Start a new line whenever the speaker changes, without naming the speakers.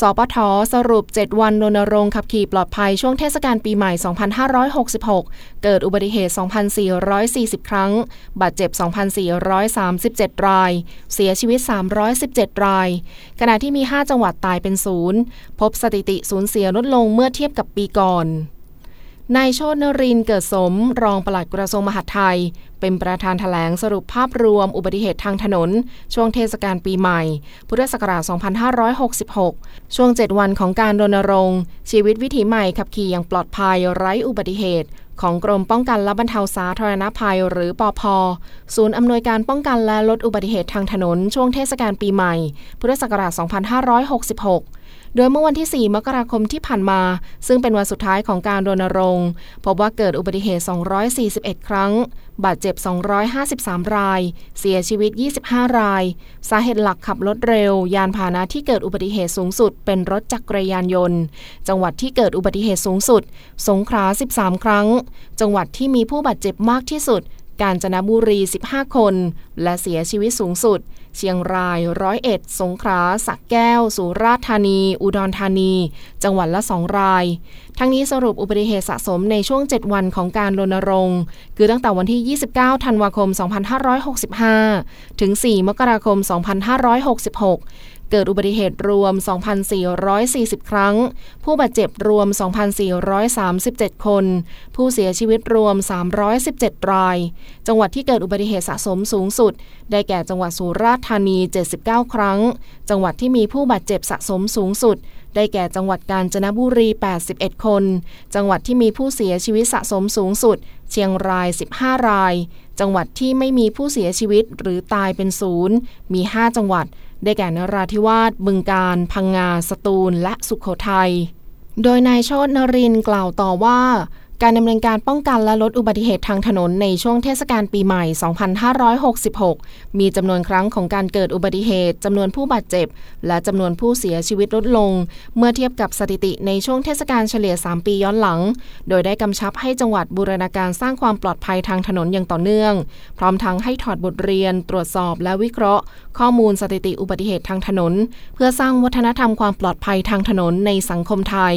สปทสรุป 7 วันรณรงค์ขับขี่ปลอดภัยช่วงเทศกาลปีใหม่ 2566 เกิดอุบัติเหตุ 2,440 ครั้ง บาดเจ็บ 2,437 ราย เสียชีวิต 317 ราย ขณะที่มี 5 จังหวัดตายเป็นศูนย์ พบสถิติสูญเสียลดลงเมื่อเทียบกับปีก่อนนายโชตนรินเกิดสม รองปลัดกระทรวงมหาดไทย เป็นประธานถแถลงสรุปภาพรวมอุบัติเหตุทางถนน ช่วงเทศกาลปีใหม่ พุทธศักราช 2566 ช่วง 7 วันของการรณรงค์ ชีวิตวิถีใหม่ขับขี่อย่างปลอดภัยไร้อุบัติเหตุ ของกรมป้องกันและบรรเทาสาธารณภัยหรือปอพศูนย์อำนวยการป้องกันและลดอุบัติเหตุทางถนน ช่วงเทศกาลปีใหม่ พุทธศักราช 2566โดยเมื่อวันที่ 4 มกราคมที่ผ่านมา ซึ่งเป็นวันสุดท้ายของการรณรงค์ พบว่าเกิดอุบัติเหตุ 241 ครั้ง บาดเจ็บ 253 ราย เสียชีวิต 25 ราย สาเหตุหลักขับรถเร็ว ยานพาหนะที่เกิดอุบัติเหตุสูงสุด เป็นรถจักรยานยนต์ จังหวัดที่เกิดอุบัติเหตุสูงสุด สงขลา 13 ครั้ง จังหวัดที่มีผู้บาดเจ็บมากที่สุด กาญจนบุรี 15 คน และเสียชีวิตสูงสุด เชียงราย ร้อยเอ็ด สงขลาสักแก้ว สุราษฎร์ธานี อุดรธานี จังหวัดละสองราย ทั้งนี้สรุปอุบัติเหตุสะสมในช่วง 7 วันของการรณรงค์ คือตั้งแต่วันที่ 29 ธันวาคม 2565 ถึง 4 มกราคม 2566 เกิดอุบัติเหตุรวม 2,440 ครั้ง ผู้บาดเจ็บรวม 2,437 คน ผู้เสียชีวิตรวม 317 ราย จังหวัดที่เกิดอุบัติเหตุสะสมสูงสุด ได้แก่จังหวัดสุราษฎร์ธานี 79 ครั้ง จังหวัดที่มีผู้บาดเจ็บสะสมสูงสุด ได้แก่จังหวัดกาญจนบุรี 81 คน จังหวัดที่มีผู้เสียชีวิตสะสมสูงสุด เชียงราย 15 ราย จังหวัดที่ไม่มีผู้เสียชีวิตหรือตายเป็นศูนย์มี 5 จังหวัด ได้แก่นราธิวาส บึงการ พังงา สตูล และสุขโขทัย โดยนายโชตนรินกล่าวต่อว่า การดำเนินการป้องกันและลดอุบัติเหตุทางถนนในช่วงเทศกาลปีใหม่ 2566 มีจำนวนครั้งของการเกิดอุบัติเหตุจำนวนผู้บาดเจ็บ และจำนวนผู้เสียชีวิตลดลง เมื่อเทียบกับสถิติในช่วงเทศกาลเฉลี่ย 3 ปีย้อนหลัง โดยได้กำชับให้จังหวัดบูรณาการสร้างความปลอดภัยทางถนนอย่างต่อเนื่อง พร้อมทั้งให้ถอดบทเรียน ตรวจสอบและวิเคราะห์ ข้อมูลสถิติอุบัติเหตุทางถนน เพื่อสร้างวัฒนธรรมความปลอดภัยทางถนนในสังคมไทย